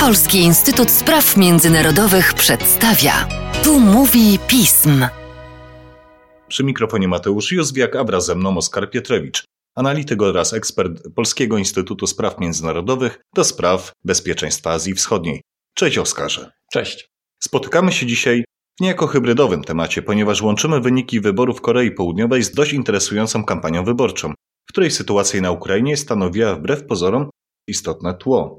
Polski Instytut Spraw Międzynarodowych przedstawia. Tu mówi pism. Przy mikrofonie Mateusz Józwiak, a wraz ze mną Oskar Pietrewicz, analityk oraz ekspert Polskiego Instytutu Spraw Międzynarodowych do spraw bezpieczeństwa Azji Wschodniej. Cześć Oskarze. Cześć. Spotykamy się dzisiaj w niejako hybrydowym temacie, ponieważ łączymy wyniki wyborów Korei Południowej z dość interesującą kampanią wyborczą, w której sytuacja na Ukrainie stanowiła wbrew pozorom istotne tło.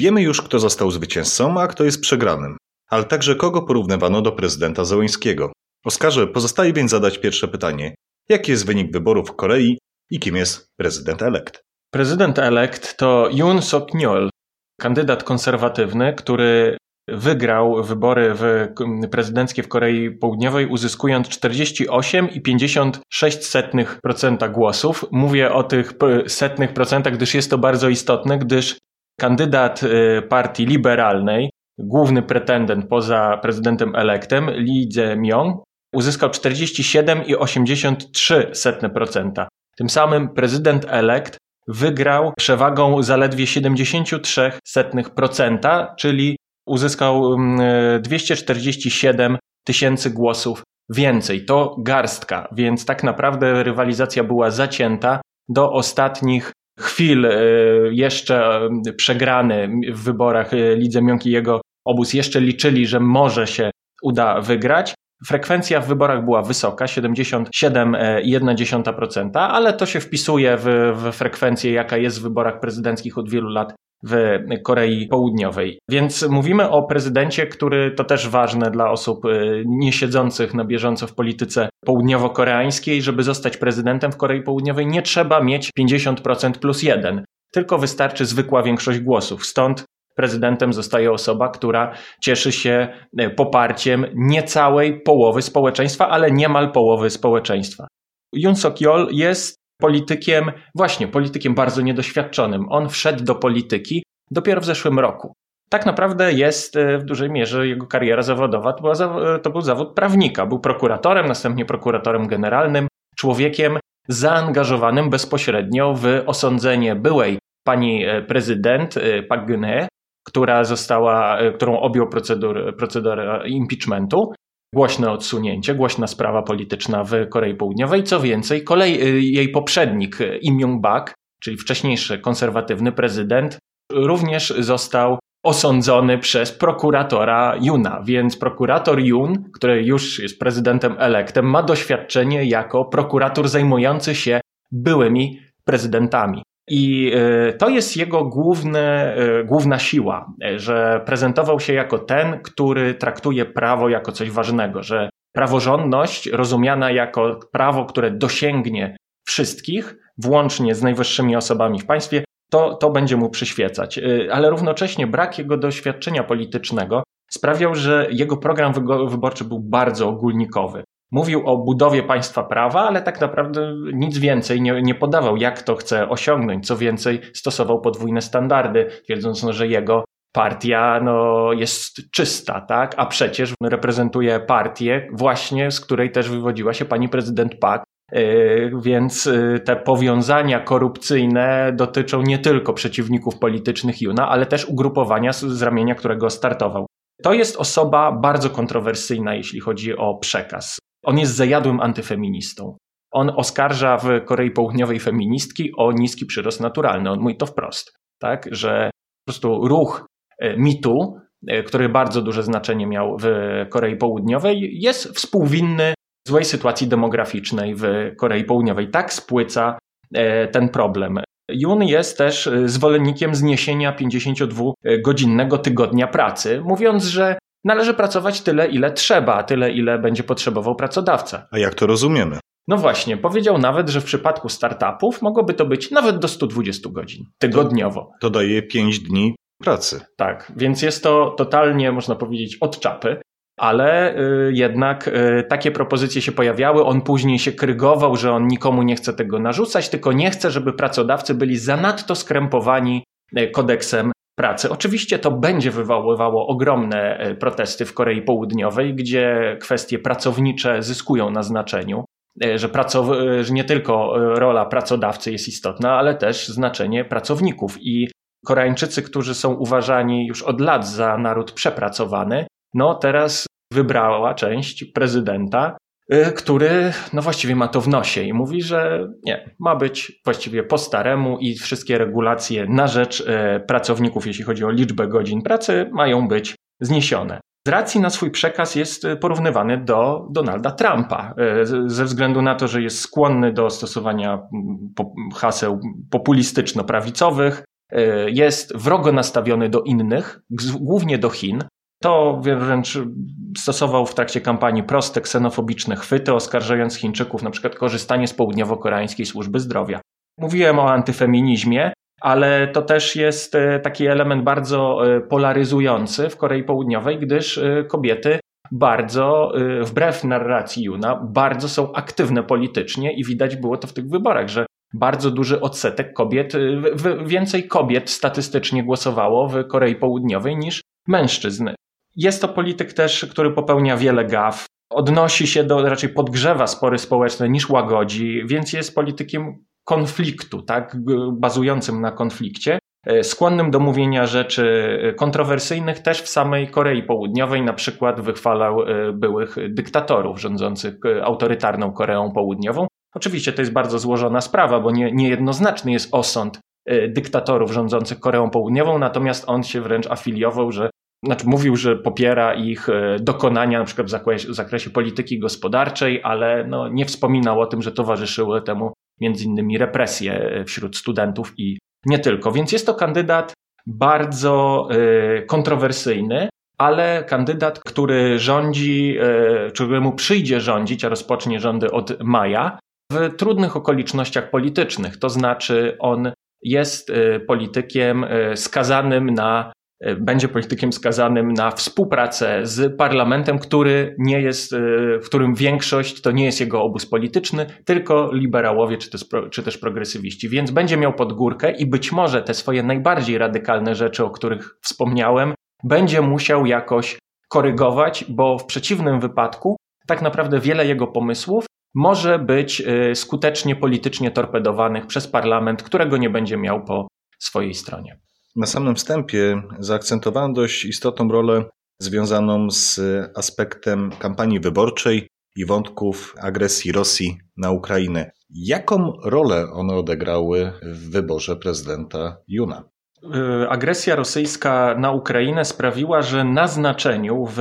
Wiemy już, kto został zwycięzcą, a kto jest przegranym, ale także kogo porównywano do prezydenta Zełęńskiego. Oskarze, pozostaje więc zadać pierwsze pytanie. Jaki jest wynik wyborów w Korei i kim jest prezydent elekt? Prezydent elekt to Yoon Suk-yeol, kandydat konserwatywny, który wygrał wybory w prezydenckie w Korei Południowej, uzyskując 48,56% głosów. Mówię o tych setnych procentach, gdyż jest to bardzo istotne, gdyż kandydat y, partii liberalnej, główny pretendent poza prezydentem elektem, Lee Jae-myung, uzyskał 47,83%. Tym samym prezydent elekt wygrał przewagą zaledwie 73%, czyli uzyskał 247 mm, tysięcy głosów więcej. To garstka, więc tak naprawdę rywalizacja była zacięta do ostatnich chwil. E, jeszcze przegrany w wyborach e, Lidze Mionki jego obóz jeszcze liczyli, że może się uda wygrać. Frekwencja w wyborach była wysoka, 77,1%, ale to się wpisuje w, w frekwencję, jaka jest w wyborach prezydenckich od wielu lat w Korei Południowej. Więc mówimy o prezydencie, który to też ważne dla osób y, niesiedzących na bieżąco w polityce południowo-koreańskiej, żeby zostać prezydentem w Korei Południowej nie trzeba mieć 50% plus jeden, tylko wystarczy zwykła większość głosów. Stąd prezydentem zostaje osoba, która cieszy się y, poparciem niecałej połowy społeczeństwa, ale niemal połowy społeczeństwa. Yoon Suk-yeol jest politykiem, właśnie politykiem bardzo niedoświadczonym. On wszedł do polityki dopiero w zeszłym roku. Tak naprawdę jest e, w dużej mierze jego kariera zawodowa, to, była, to był zawód prawnika. Był prokuratorem, następnie prokuratorem generalnym, człowiekiem zaangażowanym bezpośrednio w osądzenie byłej pani e, prezydent e, Park Geun-hye, która została, którą objął procedur, procedurę impeachmentu głośne odsunięcie, głośna sprawa polityczna w Korei Południowej. Co więcej, kolej, y, jej poprzednik Im Jong-bak, czyli wcześniejszy konserwatywny prezydent, również został osądzony przez prokuratora Juna, więc prokurator Jun, który już jest prezydentem elektem, ma doświadczenie jako prokurator zajmujący się byłymi prezydentami. I e, to jest jego e, główna siła, e, że prezentował się jako ten, który traktuje prawo jako coś ważnego, że praworządność rozumiana jako prawo, które dosięgnie wszystkich, włącznie z najwyższymi osobami w państwie, to, to będzie mu przyświecać. Ale równocześnie brak jego doświadczenia politycznego sprawiał, że jego program wyborczy był bardzo ogólnikowy. Mówił o budowie państwa prawa, ale tak naprawdę nic więcej nie, nie podawał, jak to chce osiągnąć. Co więcej, stosował podwójne standardy, twierdząc, no, że jego partia no, jest czysta, tak? a przecież reprezentuje partię właśnie, z której też wywodziła się pani prezydent Pak. Yy, więc yy, te powiązania korupcyjne dotyczą nie tylko przeciwników politycznych Juna, ale też ugrupowania, z ramienia którego startował. To jest osoba bardzo kontrowersyjna, jeśli chodzi o przekaz. On jest zajadłym antyfeministą. On oskarża w Korei Południowej feministki o niski przyrost naturalny. On mówi to wprost, tak, że po prostu ruch e, mitu, e, który bardzo duże znaczenie miał w Korei Południowej, jest współwinny złej sytuacji demograficznej w Korei Południowej. Tak spłyca e, ten problem. Jun jest też zwolennikiem zniesienia 52-godzinnego tygodnia pracy, mówiąc, że należy pracować tyle, ile trzeba, tyle, ile będzie potrzebował pracodawca. A jak to rozumiemy? No właśnie, powiedział nawet, że w przypadku startupów mogłoby to być nawet do 120 godzin tygodniowo. To, to daje 5 dni pracy. Tak, więc jest to totalnie, można powiedzieć, od czapy. Ale y, jednak y, takie propozycje się pojawiały. On później się krygował, że on nikomu nie chce tego narzucać, tylko nie chce, żeby pracodawcy byli zanadto skrępowani y, kodeksem pracy. Oczywiście to będzie wywoływało ogromne e, protesty w Korei Południowej, gdzie kwestie pracownicze zyskują na znaczeniu, e, że, pracow- e, że nie tylko rola pracodawcy jest istotna, ale też znaczenie pracowników. I Koreańczycy, którzy są uważani już od lat za naród przepracowany, no teraz wybrała część prezydenta, który no właściwie ma to w nosie i mówi, że nie, ma być właściwie po staremu i wszystkie regulacje na rzecz y, pracowników, jeśli chodzi o liczbę godzin pracy, mają być zniesione. Z racji na swój przekaz jest y, porównywany do Donalda Trumpa, ze względu na to, że jest skłonny do stosowania haseł populistyczno-prawicowych, jest wrogo nastawiony do innych, głównie do Chin, to wręcz stosował w trakcie kampanii proste ksenofobiczne chwyty, oskarżając Chińczyków na przykład korzystanie z południowo-koreańskiej służby zdrowia. Mówiłem o antyfeminizmie, ale to też jest e, taki element bardzo e, polaryzujący w Korei Południowej, gdyż e, kobiety bardzo, wbrew narracji Juna, bardzo są aktywne politycznie i widać było to w tych wyborach, że bardzo duży odsetek kobiet, więcej kobiet statystycznie głosowało w Korei Południowej niż mężczyzn. Jest to polityk też, który popełnia wiele gaf, odnosi się do, raczej podgrzewa spory społeczne niż łagodzi, więc jest politykiem konfliktu, tak, bazującym na konflikcie, e, skłonnym do mówienia rzeczy kontrowersyjnych też w samej Korei Południowej, na przykład wychwalał e, byłych dyktatorów rządzących e, autorytarną Koreą Południową. Oczywiście to jest bardzo złożona sprawa, bo nie, niejednoznaczny jest osąd dyktatorów rządzących Koreą Południową, natomiast on się wręcz afiliował, że znaczy mówił, że popiera ich e, dokonania na przykład w zakresie, w zakresie polityki gospodarczej, ale no, nie wspominał o tym, że towarzyszyły temu między innymi represje e, wśród studentów i nie tylko. Więc jest to kandydat bardzo y, kontrowersyjny, ale kandydat, który rządzi, y, któremu przyjdzie rządzić, a rozpocznie rządy od maja, w trudnych okolicznościach politycznych. To znaczy, on jest politykiem skazanym na E, będzie politykiem skazanym na współpracę z parlamentem, który nie jest, e, w którym większość to nie jest jego obóz polityczny, tylko liberałowie czy też, czy też progresywiści. Więc będzie miał podgórkę i być może te swoje najbardziej radykalne rzeczy, o których wspomniałem, będzie musiał jakoś korygować, bo w przeciwnym wypadku tak naprawdę wiele jego pomysłów może być e, skutecznie politycznie torpedowanych przez parlament, którego nie będzie miał po swojej stronie. Na samym wstępie zaakcentowałem dość istotną rolę związaną z aspektem kampanii wyborczej i wątków agresji Rosji na Ukrainę. Jaką rolę one odegrały w wyborze prezydenta Juna? Y, agresja rosyjska na Ukrainę sprawiła, że na znaczeniu w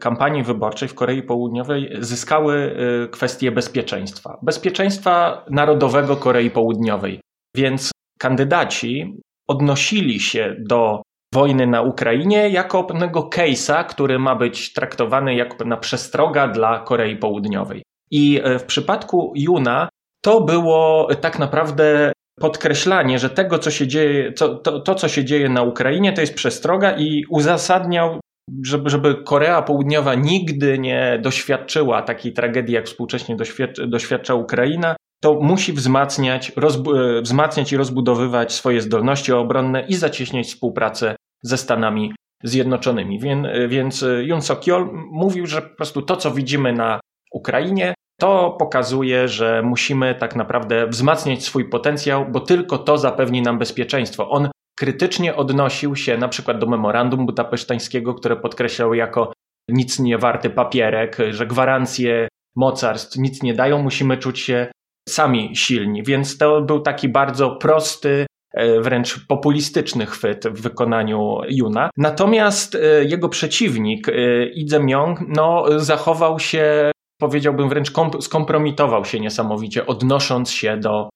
kampanii wyborczej w Korei Południowej zyskały y, kwestie bezpieczeństwa. Bezpieczeństwa narodowego Korei Południowej. Więc kandydaci odnosili się do wojny na Ukrainie jako pewnego case'a, który ma być traktowany jako pewna przestroga dla Korei Południowej. I e, w przypadku Juna to było tak naprawdę podkreślanie, że tego, co się dzieje, to, to, to co się dzieje na Ukrainie, to jest przestroga i uzasadniał, żeby, żeby Korea Południowa nigdy nie doświadczyła takiej tragedii, jak współcześnie doświadcza, doświadcza Ukraina, to musi wzmacniać, e, wzmacniać i rozbudowywać swoje zdolności obronne i zacieśniać współpracę ze Stanami Zjednoczonymi. E, więc e, Yun Sok-yeol mówił, że po prostu to, co widzimy na Ukrainie, to pokazuje, że musimy tak naprawdę wzmacniać swój potencjał, bo tylko to zapewni nam bezpieczeństwo. On krytycznie odnosił się na przykład do memorandum budapesztańskiego, które podkreślał jako nic nie warty papierek, że gwarancje mocarstw nic nie dają, musimy czuć się sami silni, więc to był taki bardzo prosty, e, wręcz populistyczny chwyt w wykonaniu Juna. Natomiast e, jego przeciwnik, e, Lee Jae-myung, no, zachował się, powiedziałbym wręcz skompromitował się niesamowicie, odnosząc się do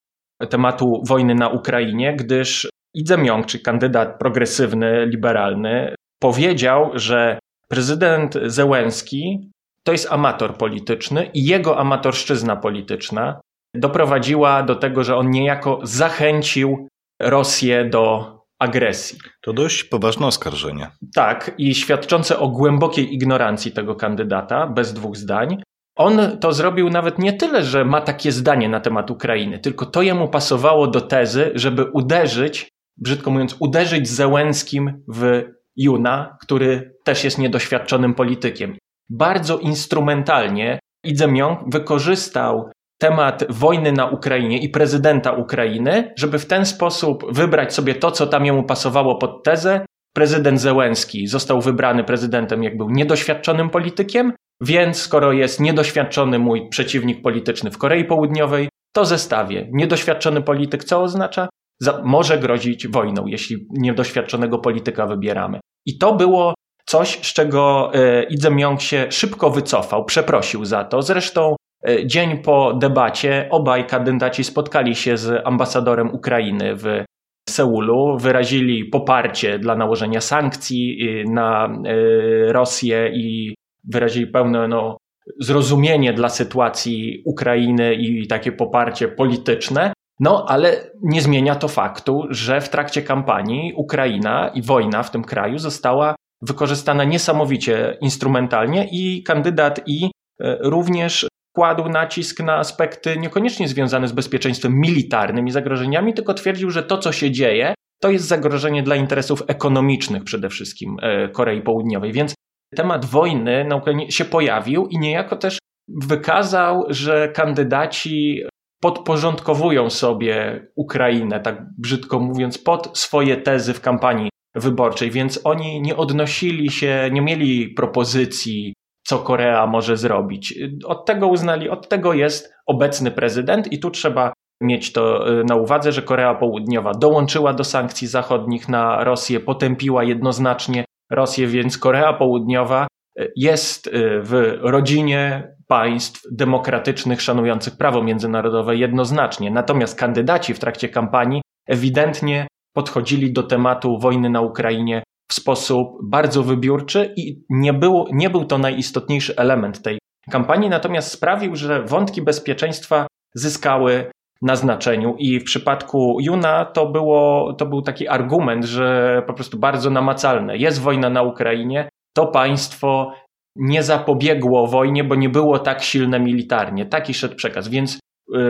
tematu wojny na Ukrainie, gdyż Lee Jae-myung, czy kandydat progresywny, liberalny, powiedział, że prezydent Zełenski to jest amator polityczny i jego amatorszczyzna polityczna doprowadziła do tego, że on niejako zachęcił Rosję do agresji. To dość poważne oskarżenie. Tak, i świadczące o głębokiej ignorancji tego kandydata, bez dwóch zdań. On to zrobił nawet nie tyle, że ma takie zdanie na temat Ukrainy, tylko to jemu pasowało do tezy, żeby uderzyć, brzydko mówiąc, uderzyć Zełenskim w Juna, który też jest niedoświadczonym politykiem. Bardzo instrumentalnie Jae-myung wykorzystał temat wojny na Ukrainie i prezydenta Ukrainy, żeby w ten sposób wybrać sobie to, co tam jemu pasowało pod tezę. Prezydent Zełenski został wybrany prezydentem, jak był niedoświadczonym politykiem, więc skoro jest niedoświadczony mój przeciwnik polityczny w Korei Południowej, to zestawię. Niedoświadczony polityk co oznacza? Za, może grozić wojną, jeśli niedoświadczonego polityka wybieramy. I to było coś, z czego e, Idzem Jong się szybko wycofał, przeprosił za to. Zresztą dzień po debacie obaj kandydaci spotkali się z ambasadorem Ukrainy w Seulu, wyrazili poparcie dla nałożenia sankcji e, na Rosję i wyrazili pełne no, zrozumienie dla sytuacji Ukrainy i takie poparcie polityczne. No, ale nie zmienia to faktu, że w trakcie kampanii Ukraina i wojna w tym kraju została wykorzystana niesamowicie instrumentalnie i kandydat i e, również kładł nacisk na aspekty niekoniecznie związane z bezpieczeństwem militarnym i zagrożeniami, tylko twierdził, że to, co się dzieje, to jest zagrożenie dla interesów ekonomicznych przede wszystkim e, Korei Południowej. Więc temat wojny na Ukrainie się pojawił i niejako też wykazał, że kandydaci podporządkowują sobie Ukrainę, tak brzydko mówiąc, pod swoje tezy w kampanii wyborczej, więc oni nie odnosili się, nie mieli propozycji, co Korea może zrobić. Od tego uznali, od tego jest obecny prezydent i tu trzeba mieć to y, na uwadze, że Korea Południowa dołączyła do sankcji zachodnich na Rosję, potępiła jednoznacznie Rosję, więc Korea Południowa y, jest y, w rodzinie państw demokratycznych, szanujących prawo międzynarodowe jednoznacznie. Natomiast kandydaci w trakcie kampanii ewidentnie podchodzili do tematu wojny na Ukrainie w sposób bardzo wybiórczy i nie był, nie był to najistotniejszy element tej kampanii, natomiast sprawił, że wątki bezpieczeństwa zyskały na znaczeniu i w przypadku Juna to, było, to był taki argument, że po prostu bardzo namacalne. Jest wojna na Ukrainie, to państwo nie zapobiegło wojnie, bo nie było tak silne militarnie. Taki szedł przekaz, więc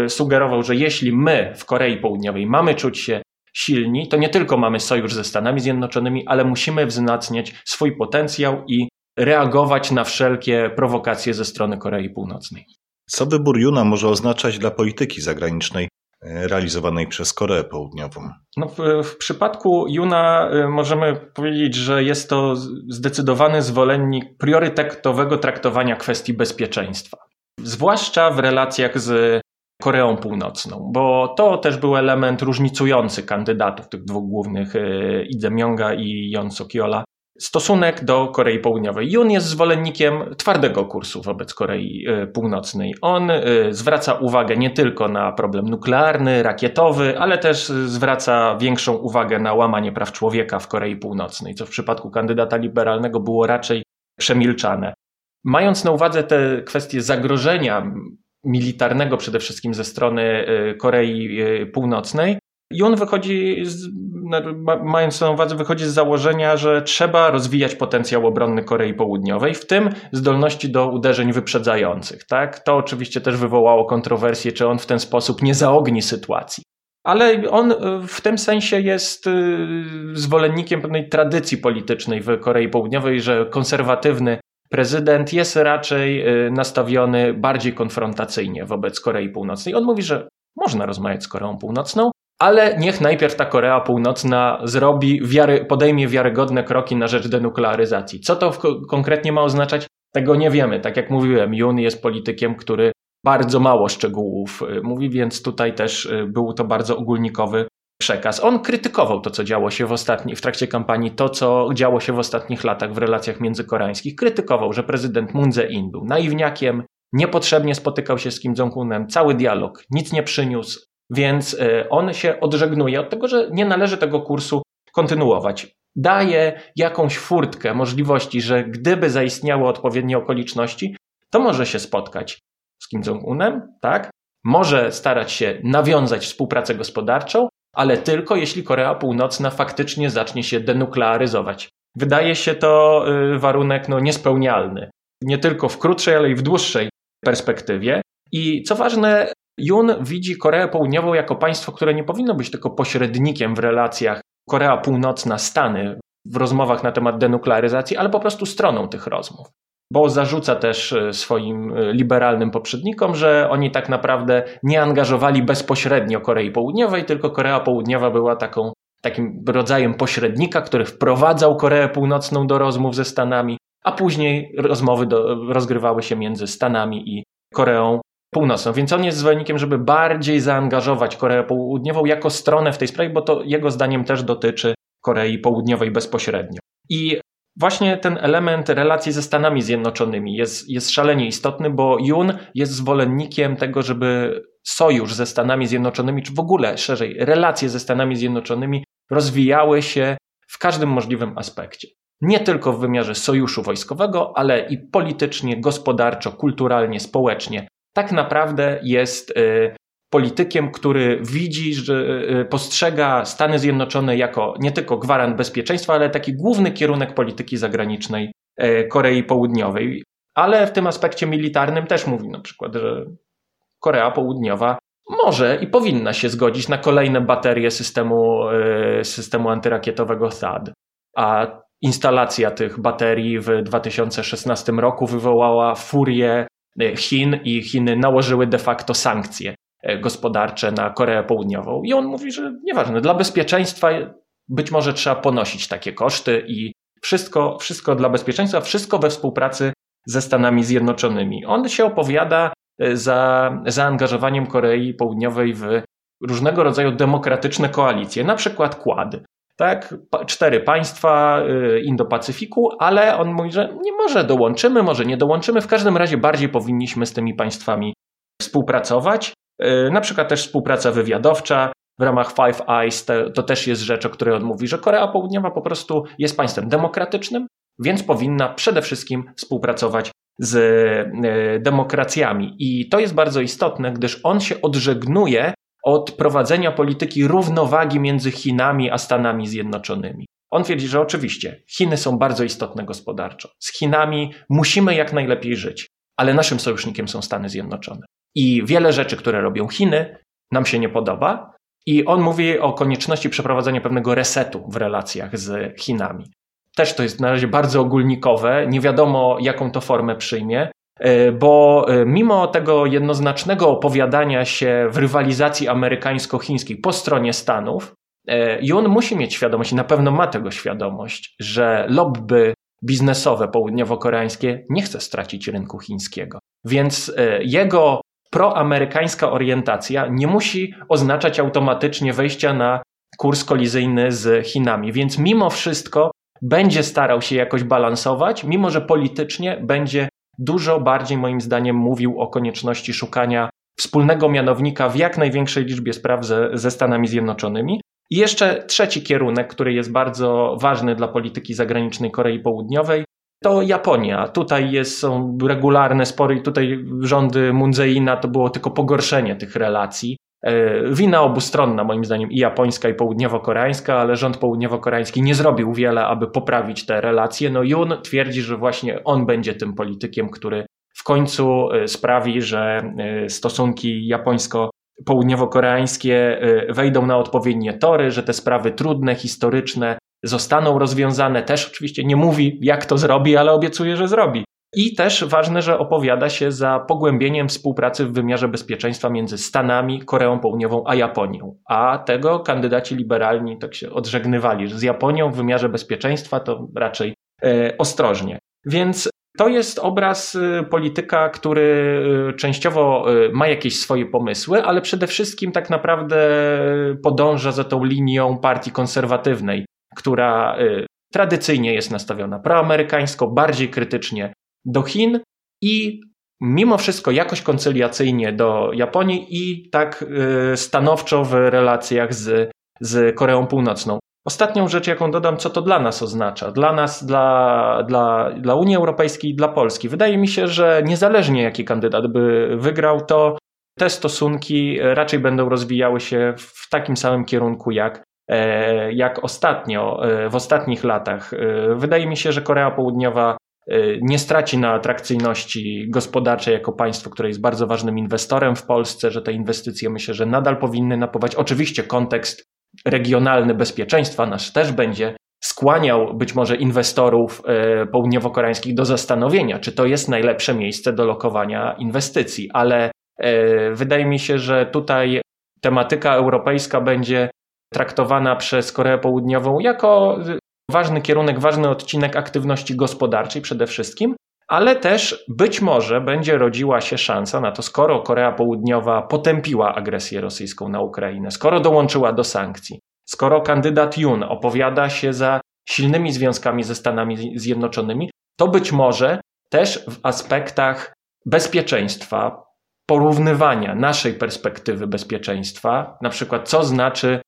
y, sugerował, że jeśli my w Korei Południowej mamy czuć się silni, to nie tylko mamy sojusz ze Stanami Zjednoczonymi, ale musimy wzmacniać swój potencjał i reagować na wszelkie prowokacje ze strony Korei Północnej. Co wybór Juna może oznaczać dla polityki zagranicznej e, realizowanej przez Koreę Południową? No w, w, przypadku Juna e, możemy powiedzieć, że jest to zdecydowany zwolennik priorytetowego traktowania kwestii bezpieczeństwa. Zwłaszcza w relacjach z Koreą Północną, bo to też był element różnicujący kandydatów tych dwóch głównych, e, Lee Jae-myunga i Yoon Suk-yeola. Stosunek do Korei Południowej. Yoon jest zwolennikiem twardego kursu wobec Korei e, Północnej. On e, zwraca uwagę nie tylko na problem nuklearny, rakietowy, ale też zwraca większą uwagę na łamanie praw człowieka w Korei Północnej, co w przypadku kandydata liberalnego było raczej przemilczane. Mając na uwadze te kwestie zagrożenia militarnego przede wszystkim ze strony y, Korei y, Północnej. I on wychodzi, z, mając na uwadze, wychodzi z założenia, że trzeba rozwijać potencjał obronny Korei Południowej, w tym zdolności do uderzeń wyprzedzających. Tak? To oczywiście też wywołało kontrowersje, czy on w ten sposób nie zaogni sytuacji. Ale on y, w tym sensie jest zwolennikiem pewnej tradycji politycznej w Korei Południowej, że konserwatywny prezydent jest raczej y, nastawiony bardziej konfrontacyjnie wobec Korei Północnej. On mówi, że można rozmawiać z Koreą Północną, ale niech najpierw ta Korea Północna zrobi, wiary, podejmie wiarygodne kroki na rzecz denuklearyzacji. Co to konkretnie ma oznaczać? Tego nie wiemy. Tak jak mówiłem, Jun jest politykiem, który bardzo mało szczegółów y, mówi, więc tutaj też y, był to bardzo ogólnikowy przekaz. On krytykował to, co działo się w, ostatni, w trakcie kampanii, to, co działo się w ostatnich latach w relacjach międzykoreańskich. Krytykował, że prezydent Moon Jae-in był naiwniakiem, niepotrzebnie spotykał się z Kim Jong-unem, cały dialog nic nie przyniósł, więc e, on się odżegnuje od tego, że nie należy tego kursu kontynuować. Daje jakąś furtkę możliwości, że gdyby zaistniały odpowiednie okoliczności, to może się spotkać z Kim Jong-unem, tak? Może starać się nawiązać współpracę gospodarczą, ale tylko jeśli Korea Północna faktycznie zacznie się denuklearyzować. Wydaje się to y, warunek no, niespełnialny. Nie tylko w krótszej, ale i w dłuższej perspektywie. I co ważne, Jun widzi Koreę Południową jako państwo, które nie powinno być tylko pośrednikiem w relacjach Korea Północna-Stany w rozmowach na temat denuklearyzacji, ale po prostu stroną tych rozmów. Bo zarzuca też swoim liberalnym poprzednikom, że oni tak naprawdę nie angażowali bezpośrednio Korei Południowej, tylko Korea Południowa była taką, takim rodzajem pośrednika, który wprowadzał Koreę Północną do rozmów ze Stanami, a później rozmowy do, rozgrywały się między Stanami i Koreą Północną. Więc on jest zwolennikiem, żeby bardziej zaangażować Koreę Południową jako stronę w tej sprawie, bo to jego zdaniem też dotyczy Korei Południowej bezpośrednio. I właśnie ten element relacji ze Stanami Zjednoczonymi jest, jest szalenie istotny, bo Jun jest zwolennikiem tego, żeby sojusz ze Stanami Zjednoczonymi, czy w ogóle szerzej relacje ze Stanami Zjednoczonymi rozwijały się w każdym możliwym aspekcie. Nie tylko w wymiarze sojuszu wojskowego, ale i politycznie, gospodarczo, kulturalnie, społecznie. Tak naprawdę jest y, politykiem, który widzi, że y, postrzega Stany Zjednoczone jako nie tylko gwarant bezpieczeństwa, ale taki główny kierunek polityki zagranicznej y, Korei Południowej. Ale w tym aspekcie militarnym też mówi na przykład, że Korea Południowa może i powinna się zgodzić na kolejne baterie systemu, systemu antyrakietowego THAAD. A instalacja tych baterii w 2016 roku wywołała furię e, Chin i Chiny nałożyły de facto sankcje e, gospodarcze na Koreę Południową. I on mówi, że nieważne, dla bezpieczeństwa być może trzeba ponosić takie koszty i wszystko, wszystko dla bezpieczeństwa, wszystko we współpracy ze Stanami Zjednoczonymi. On się opowiada e, za zaangażowaniem Korei Południowej w różnego rodzaju demokratyczne koalicje, na przykład Quad tak, cztery państwa y, Indo-Pacyfiku, ale on mówi, że nie może dołączymy, może nie dołączymy, w każdym razie bardziej powinniśmy z tymi państwami współpracować. Y, na przykład też współpraca wywiadowcza w ramach Five Eyes, to, to też jest rzecz, o której on mówi, że Korea Południowa po prostu jest państwem demokratycznym, więc powinna przede wszystkim współpracować z y, demokracjami. I to jest bardzo istotne, gdyż on się odżegnuje od prowadzenia polityki równowagi między Chinami a Stanami Zjednoczonymi. On twierdzi, że oczywiście Chiny są bardzo istotne gospodarczo. Z Chinami musimy jak najlepiej żyć, ale naszym sojusznikiem są Stany Zjednoczone. I wiele rzeczy, które robią Chiny, nam się nie podoba. I on mówi o konieczności przeprowadzenia pewnego resetu w relacjach z Chinami. Też to jest na razie bardzo ogólnikowe, nie wiadomo jaką to formę przyjmie, E, bo e, mimo tego jednoznacznego opowiadania się w rywalizacji amerykańsko-chińskiej po stronie Stanów, e, i on musi mieć świadomość, na pewno ma tego świadomość, że lobby biznesowe południowo-koreańskie nie chce stracić rynku chińskiego. Więc jego proamerykańska orientacja nie musi oznaczać automatycznie wejścia na kurs kolizyjny z Chinami. Więc mimo wszystko będzie starał się jakoś balansować, mimo że politycznie będzie dużo bardziej moim zdaniem mówił o konieczności szukania wspólnego mianownika w jak największej liczbie spraw ze, ze Stanami Zjednoczonymi. I jeszcze trzeci kierunek, który jest bardzo ważny dla polityki zagranicznej Korei Południowej, to Japonia. Tutaj jest, są regularne spory i tutaj rządy Moon Jae-ina to było tylko pogorszenie tych relacji. E, wina obustronna, moim zdaniem, i japońska, i południowo-koreańska, ale rząd południowo-koreański nie zrobił wiele, aby poprawić te relacje. No Jun twierdzi, że właśnie on będzie tym politykiem, który w końcu e, sprawi, że e, stosunki japońsko-południowo-koreańskie wejdą na odpowiednie tory, że te sprawy trudne, historyczne zostaną rozwiązane. Też oczywiście nie mówi, jak to zrobi, ale obiecuje, że zrobi. I też ważne, że opowiada się za pogłębieniem współpracy w wymiarze bezpieczeństwa między Stanami, Koreą Południową a Japonią. A tego kandydaci liberalni tak się odżegnywali, że z Japonią w wymiarze bezpieczeństwa to raczej e, ostrożnie. Więc to jest obraz e, polityka, który e, częściowo e, ma jakieś swoje pomysły, ale przede wszystkim tak naprawdę podąża za tą linią partii konserwatywnej, która tradycyjnie jest nastawiona proamerykańsko, bardziej krytycznie do Chin i mimo wszystko jakoś koncyliacyjnie do Japonii i tak y, stanowczo w relacjach z, z Koreą Północną. Ostatnią rzecz, jaką dodam, co to dla nas oznacza, dla nas, dla, dla, dla Unii Europejskiej i dla Polski. Wydaje mi się, że niezależnie jaki kandydat by wygrał, to te stosunki raczej będą rozwijały się w takim samym kierunku jak, jak ostatnio, e, w ostatnich latach. E, wydaje mi się, że Korea Południowa nie straci na atrakcyjności gospodarczej jako państwo, które jest bardzo ważnym inwestorem w Polsce, że te inwestycje myślę, że nadal powinny napływać. Oczywiście kontekst regionalny bezpieczeństwa nasz też będzie skłaniał być może inwestorów e, południowo-koreańskich do zastanowienia, czy to jest najlepsze miejsce do lokowania inwestycji. Ale e, wydaje mi się, że tutaj tematyka europejska będzie traktowana przez Koreę Południową jako ważny kierunek, ważny odcinek aktywności gospodarczej przede wszystkim, ale też być może będzie rodziła się szansa na to, skoro Korea Południowa potępiła agresję rosyjską na Ukrainę, skoro dołączyła do sankcji, skoro kandydat Jun opowiada się za silnymi związkami ze Stanami Zjednoczonymi, to być może też w aspektach bezpieczeństwa, porównywania naszej perspektywy bezpieczeństwa, na przykład co znaczy y,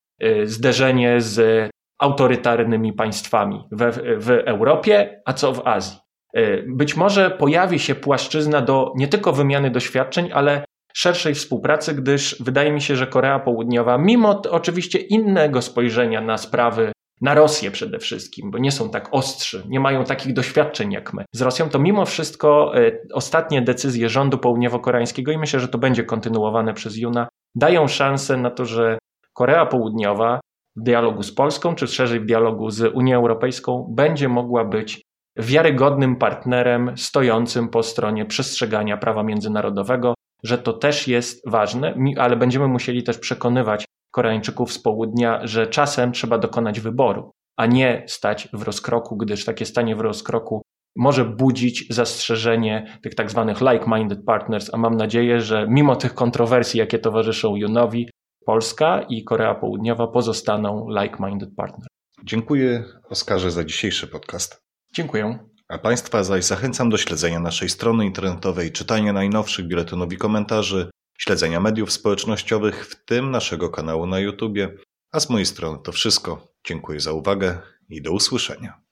zderzenie z autorytarnymi państwami w, w Europie, a co w Azji. Y, być może pojawi się płaszczyzna do nie tylko wymiany doświadczeń, ale szerszej współpracy, gdyż wydaje mi się, że Korea Południowa, mimo oczywiście innego spojrzenia na sprawy, na Rosję przede wszystkim, bo nie są tak ostrzy, nie mają takich doświadczeń jak my z Rosją, to mimo wszystko y, ostatnie decyzje rządu południowo-koreańskiego, i myślę, że to będzie kontynuowane przez Juna, dają szansę na to, że Korea Południowa w dialogu z Polską, czy szerzej w dialogu z Unią Europejską, będzie mogła być wiarygodnym partnerem stojącym po stronie przestrzegania prawa międzynarodowego, że to też jest ważne, ale będziemy musieli też przekonywać Koreańczyków z południa, że czasem trzeba dokonać wyboru, a nie stać w rozkroku, gdyż takie stanie w rozkroku może budzić zastrzeżenie tych tak zwanych like-minded partners, a mam nadzieję, że mimo tych kontrowersji, jakie towarzyszą Junowi, Polska i Korea Południowa pozostaną like-minded partners. Dziękuję Oskarze za dzisiejszy podcast. Dziękuję. A Państwa zaś zachęcam do śledzenia naszej strony internetowej, czytania najnowszych biuletynów i komentarzy, śledzenia mediów społecznościowych, w tym naszego kanału na YouTube. A z mojej strony to wszystko. Dziękuję za uwagę i do usłyszenia.